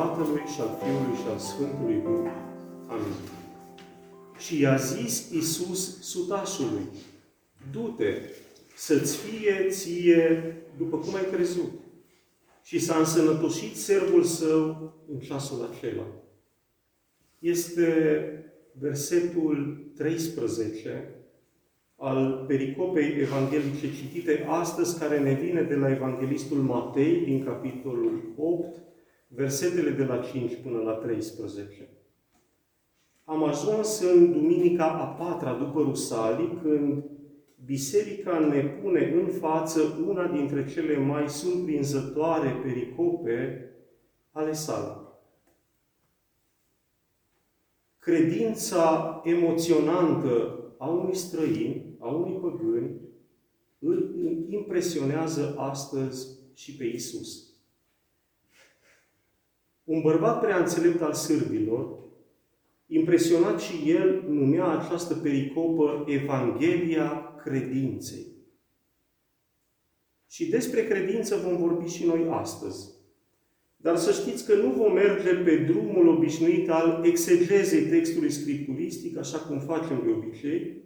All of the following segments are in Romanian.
Tatălui și al Fiului și al Sfântului Duh. Amin. Și i-a zis Iisus sutașului, du-te, să-ți fie ție după cum ai crezut. Și s-a însănătoșit servul său în ceasul acela. Este versetul 13 al pericopei evanghelice citite astăzi, care ne vine de la Evanghelistul Matei, din capitolul 8, versetele de la 5 până la 13. Am ajuns în duminica a patra după Rusalii, când Biserica ne pune în față una dintre cele mai surprinzătoare pericope ale sale. Credința emoționantă a unui străin, a unui păgân, îl impresionează astăzi și pe Isus. Un bărbat prea înțelept al sârbilor, impresionat și el, numea această pericopă Evanghelia credinței. Și despre credință vom vorbi și noi astăzi. Dar să știți că nu vom merge pe drumul obișnuit al exegezei textului scripturistic, așa cum facem de obicei,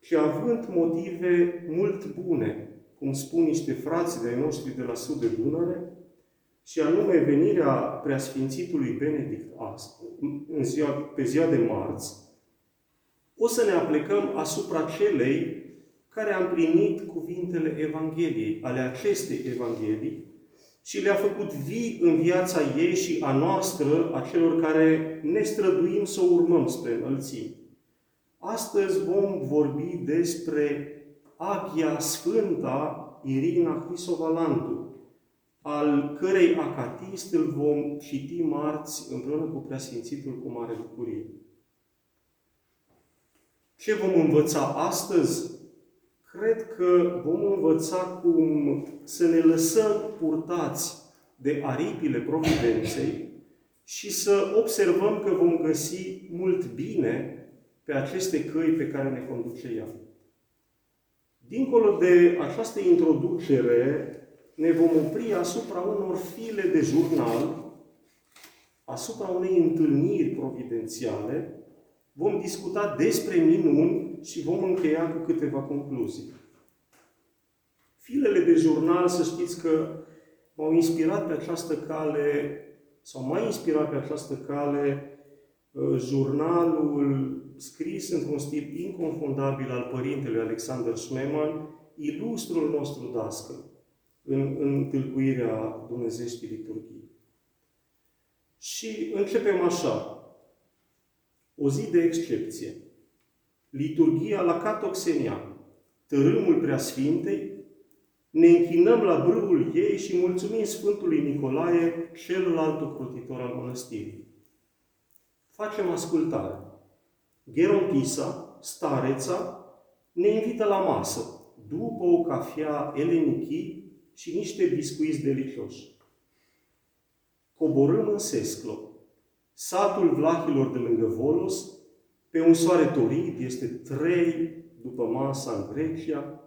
ci având motive mult bune, cum spun niște frați de noștri de la sud de Dunăre, și anume venirea preasfințitului Benedict în ziua, pe ziua de marți, o să ne aplecăm asupra celei care a împlinit cuvintele Evangheliei, ale acestei Evanghelii, și le-a făcut vii în viața ei și a noastră, a celor care ne străduim să o urmăm spre înălțimi. Astăzi vom vorbi despre Aghia Sfânta Irina Hrisovalantu, al cărei acatist îl vom citi marți împreună cu Preasfințitul cu mare bucurie. Ce vom învăța astăzi? Cred că vom învăța cum să ne lăsăm purtați de aripile providenței și să observăm că vom găsi mult bine pe aceste căi pe care ne conduce ea. Dincolo de această introducere, ne vom opri asupra unor file de jurnal, asupra unei întâlniri providențiale, vom discuta despre minuni și vom încheia cu câteva concluzii. Filele de jurnal, să știți că m-au inspirat pe această cale, sau m-a inspirat pe această cale uh, jurnalul scris într-un stil inconfundabil al părintelui Alexander Schmemann, ilustrul nostru dascăl în, în tâlcuirea Dumnezeștii liturghii. Și începem așa. O zi de excepție. Liturghia la Catoxenia, tărâmul Preasfintei, ne închinăm la brâul ei și mulțumim Sfântului Nicolae, celălalt ocrotitor al mănăstirii. Facem ascultare. Gherontisa, stareța, ne invită la masă, după o cafea elenichi și niște biscuiți delicioși. Coborâm în Sesclo, satul vlahilor de lângă Volos, pe un soare torit, este trei după masa în Grecia,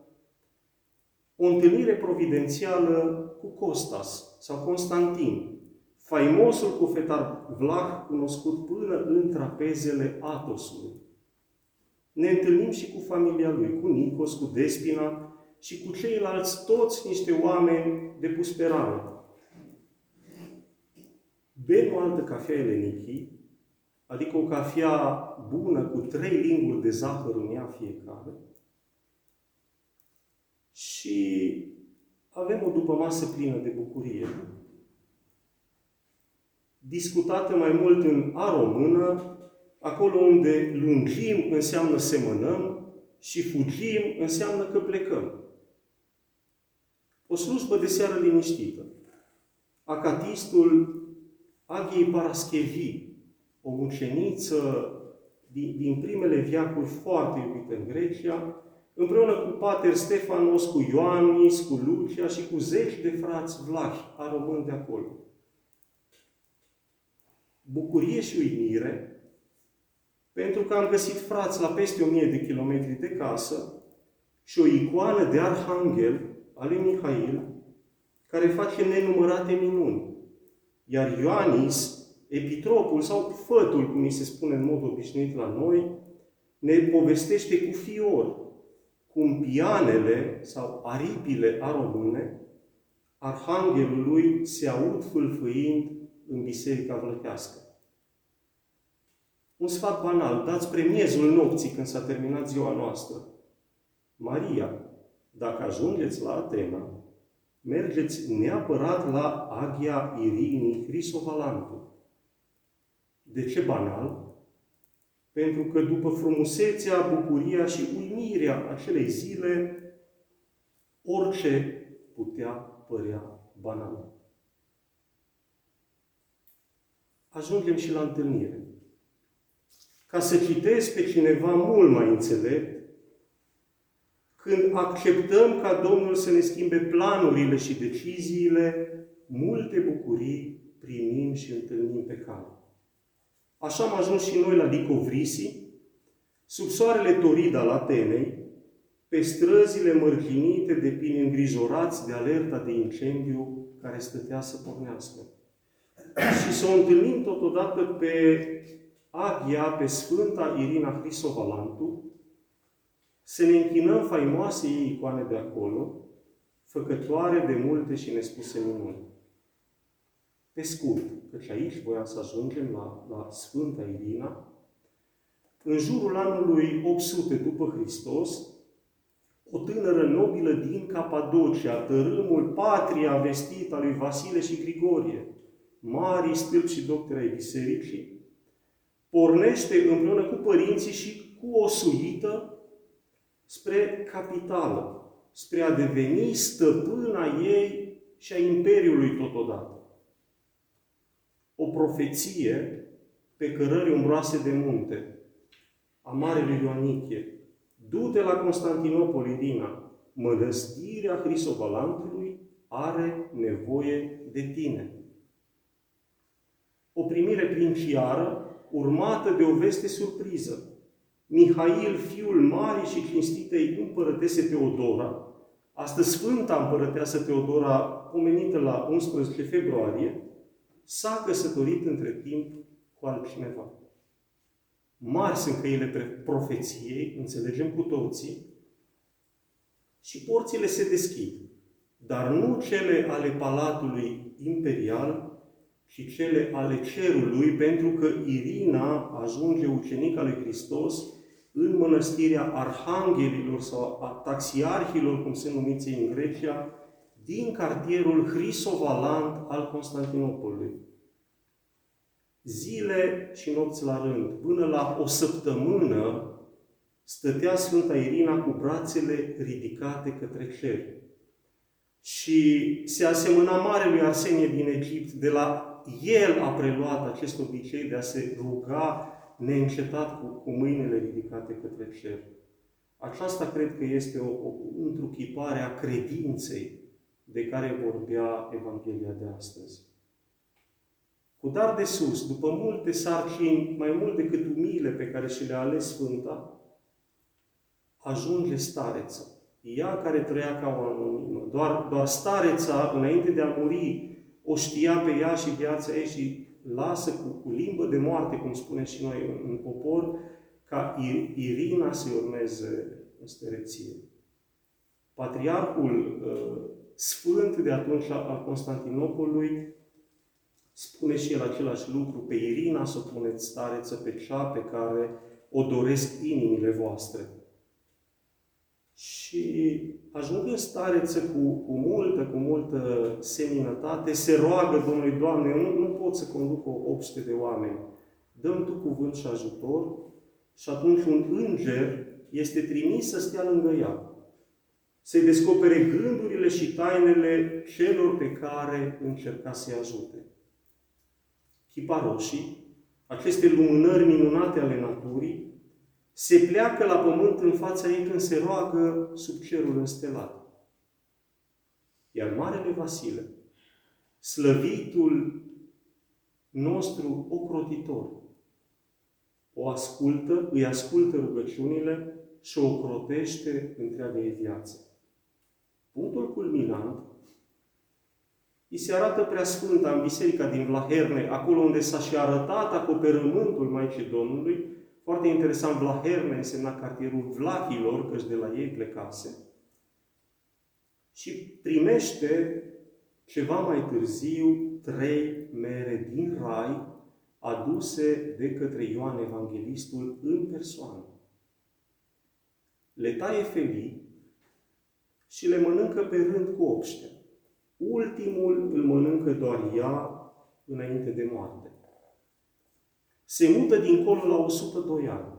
o întâlnire providențială cu Costas sau Constantin, faimosul cufetar vlah cunoscut până în trapezele Atosului. Ne întâlnim și cu familia lui, cu Nicos, cu Despina și cu ceilalți toți niște oameni de pus pe rană. Bem o altă cafea elenichi, adică o cafea bună cu trei linguri de zahăr în ea fiecare, și avem o după masă plină de bucurie discutată mai mult în a română, acolo unde lungim înseamnă semănăm și fugim înseamnă că plecăm. O slujbă de seară liniștită. Acatistul Aghiei Paraschevi, o muceniță din, din primele viacuri foarte iubite în Grecia, împreună cu Pater Stefanos, cu Ioannis, cu Lucia și cu zeci de frați vlahi a români de acolo bucurie și uimire, pentru că am găsit frați la peste o mie de kilometri de casă și o icoană de arhanghel al lui Mihail, care face nenumărate minuni. Iar Ioanis, epitropul sau fătul, cum mi se spune în mod obișnuit la noi, ne povestește cu fior cum pianele sau aripile aromâne arhanghelului se aud fâlfâind în biserica vlăchească. Un sfat banal, dați premiezul nopții când s-a terminat ziua noastră. Maria, dacă ajungeți la Atena, mergeți neapărat la Agia Irinii Crisovalantu. De ce banal? Pentru că după frumusețea, bucuria și uimirea acelei zile, orice putea părea banal. Ajungem și la întâlnire. Ca să citesc pe cineva mult mai înțelept, când acceptăm ca Domnul să ne schimbe planurile și deciziile, multe bucurii primim și întâlnim pe cale. Așa am ajuns și noi la Licovrisi, sub soarele torid al Atenei, pe străzile mărginite de pini îngrijorați de alerta de incendiu care stătea să pornească. Și să o întâlnim totodată pe Aghia, pe Sfânta Irina Crisovalantu, să ne închinăm faimoase ei icoane de acolo, făcătoare de multe și nespuse minuni. Pe scurt, căci aici voiam să ajungem la, la Sfânta Irina, în jurul anului 800 după Hristos, o tânără nobilă din Capadocia, tărâmul patria vestită a lui Vasile și Grigorie, mari stâlpi și doctori ai bisericii, pornește împreună cu părinții și cu o suită spre capitală, spre a deveni stăpâna ei și a Imperiului totodată o profeție pe cărări umbroase de munte, a Marelui Ioanichie. Du-te la Constantinopol, Idina, mănăstirea Hrisobalantului are nevoie de tine. O primire princiară urmată de o veste surpriză. Mihail, fiul mare și cinstitei împărătese Teodora, astăzi Sfânta împărăteasă Teodora, pomenită la 11 februarie, s-a căsătorit între timp cu altcineva. Mari sunt căile profeției, înțelegem cu toții, și porțile se deschid, dar nu cele ale palatului imperial, ci cele ale cerului, pentru că Irina ajunge ucenica lui Hristos în mănăstirea arhanghelilor sau a taxiarhilor, cum sunt numiți în Grecia, din cartierul Hrisovalant al Constantinopolului. Zile și nopți la rând, până la o săptămână, stătea Sfânta Irina cu brațele ridicate către cer. Și se asemăna Marelui Arsenie din Egipt, de la el a preluat acest obicei de a se ruga neîncetat cu, cu mâinile ridicate către cer. Aceasta cred că este o, o întruchipare a credinței de care vorbea Evanghelia de astăzi. Cu dar de sus, după multe sarcini, mai mult decât umile pe care și le-a ales Sfânta, ajunge stareța. Ea care trăia ca o anonimă. Doar, doar stareța, înainte de a muri, o știa pe ea și viața ei și lasă cu, cu limbă de moarte, cum spune și noi în, în popor, ca Irina să urmeze stereție. Patriarhul uh, sfânt de atunci al Constantinopolului, spune și el același lucru, pe Irina să o puneți stareță pe cea pe care o doresc inimile voastre. Și ajungând stareță cu, cu multă, cu multă seminătate, se roagă Domnului, Doamne, eu nu, nu pot să conduc o 800 de oameni. Dăm Tu cuvânt și ajutor și atunci un înger este trimis să stea lângă ea să-i descopere gândurile și tainele celor pe care încerca să-i ajute. Chiparoșii, aceste lumânări minunate ale naturii, se pleacă la pământ în fața ei când se roagă sub cerul înstelat. Iar Marele Vasile, slăvitul nostru ocrotitor, o ascultă, îi ascultă rugăciunile și o ocrotește întreaga ei viață. Punctul culminant îi se arată prea sfânta în biserica din Vlaherne, acolo unde s-a și arătat acoperământul Maicii Domnului. Foarte interesant, Vlaherne însemna cartierul Vlahilor, căci de la ei plecase. Și primește ceva mai târziu trei mere din Rai, aduse de către Ioan Evanghelistul în persoană. Le taie felii și le mănâncă pe rând cu obște. Ultimul îl mănâncă doar ea înainte de moarte. Se mută dincolo la 102 ani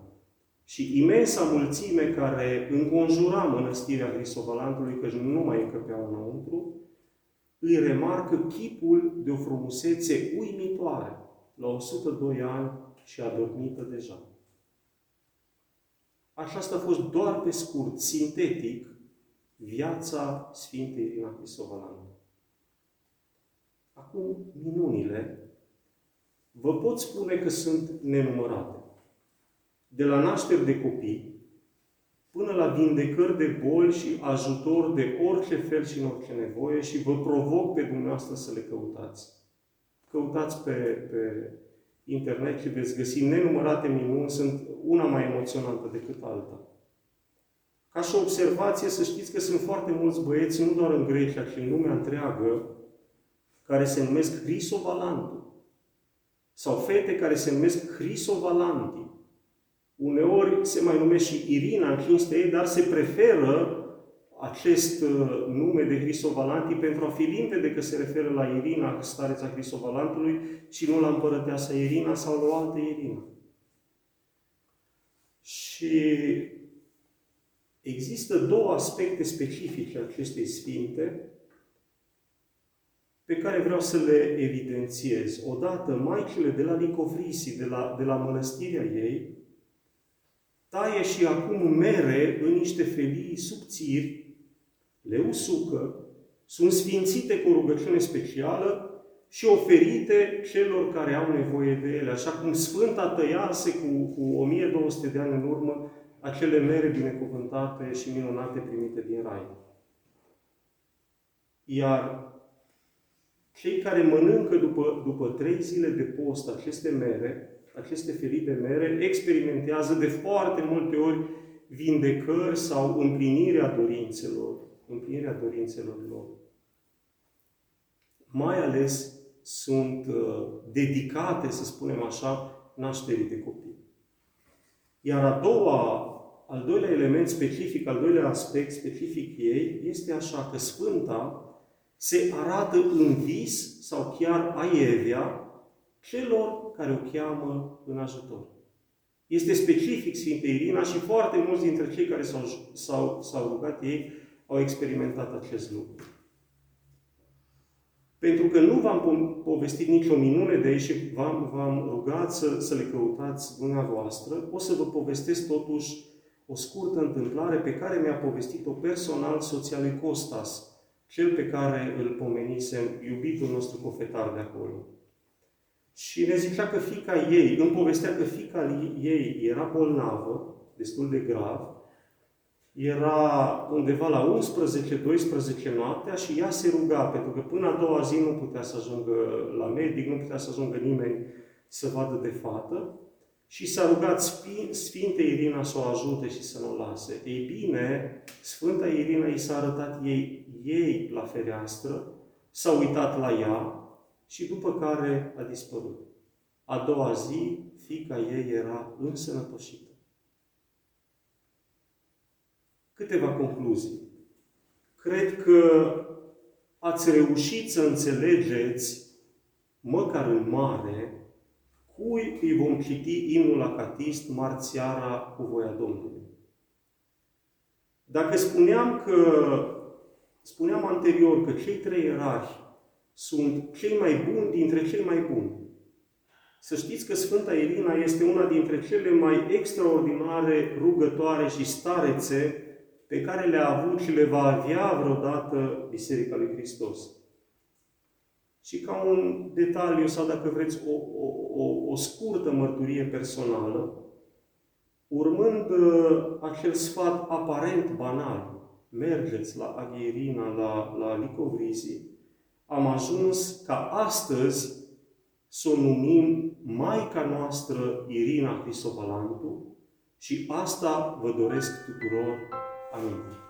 și imensa mulțime care înconjura mănăstirea Grisovalantului, că nu mai încăpeau înăuntru, îi remarcă chipul de o frumusețe uimitoare, la 102 ani și adormită deja. Așa a fost doar pe scurt, sintetic, viața Sfintei Irina Cristovalanului. Acum, minunile, vă pot spune că sunt nenumărate. De la nașteri de copii, până la vindecări de boli și ajutor de orice fel și în orice nevoie și vă provoc pe dumneavoastră să le căutați. Căutați pe, pe internet și veți găsi nenumărate minuni, sunt una mai emoționantă decât alta. Ca și o observație, să știți că sunt foarte mulți băieți, nu doar în Grecia, ci în lumea întreagă, care se numesc Hrisovalanti. Sau fete care se numesc Hrisovalanti. Uneori se mai numește și Irina în cinstea ei, dar se preferă acest uh, nume de Hrisovalanti pentru a fi limpede că se referă la Irina, stareța Hrisovalantului, și nu la împărăteasa Irina sau la o altă Irina. Și există două aspecte specifice acestei sfinte pe care vreau să le evidențiez. Odată, maicile de la Licovrisi, de la, de la mănăstirea ei, taie și acum mere în niște felii subțiri, le usucă, sunt sfințite cu o rugăciune specială și oferite celor care au nevoie de ele, așa cum Sfânta tăiase cu, cu 1200 de ani în urmă acele mere binecuvântate și minunate primite din Rai. Iar cei care mănâncă după, după trei zile de post aceste mere, aceste felii de mere, experimentează de foarte multe ori vindecări sau împlinirea dorințelor, împlinirea dorințelor lor. Mai ales sunt uh, dedicate, să spunem așa, nașterii de copii. Iar a doua, al doilea element specific, al doilea aspect specific ei, este așa că Sfânta se arată în vis sau chiar aievea celor care o cheamă în ajutor. Este specific Sfinte Irina și foarte mulți dintre cei care s-au, s-au, s-au rugat ei au experimentat acest lucru. Pentru că nu v-am povestit nicio minune de aici și v-am, v-am rugat să, să le căutați dumneavoastră, o să vă povestesc totuși o scurtă întâmplare pe care mi-a povestit-o personal soția lui Costas, cel pe care îl pomenisem, iubitul nostru cofetar de acolo. Și ne zicea că fica ei, îmi povestea că fica ei era bolnavă, destul de grav, era undeva la 11-12 noaptea și ea se ruga, pentru că până a doua zi nu putea să ajungă la medic, nu putea să ajungă nimeni să vadă de fată și s-a rugat Sfinte Irina să o ajute și să nu o lase. Ei bine, Sfânta Irina i s-a arătat ei, ei la fereastră, s-a uitat la ea și după care a dispărut. A doua zi, fica ei era însănătoșită. Câteva concluzii. Cred că ați reușit să înțelegeți, măcar în mare, cui îi vom citi imnul acatist marțiara cu voia Domnului. Dacă spuneam că, spuneam anterior că cei trei erari sunt cei mai buni dintre cei mai buni, să știți că Sfânta Irina este una dintre cele mai extraordinare rugătoare și starețe pe care le-a avut și le va avea vreodată Biserica lui Hristos. Și ca un detaliu sau, dacă vreți, o, o, o, o scurtă mărturie personală, urmând uh, acel sfat aparent banal, mergeți la Aghierina, la, la Licovrisi, am ajuns ca astăzi să o numim Maica noastră Irina Cristobalantu și asta vă doresc tuturor. Amin.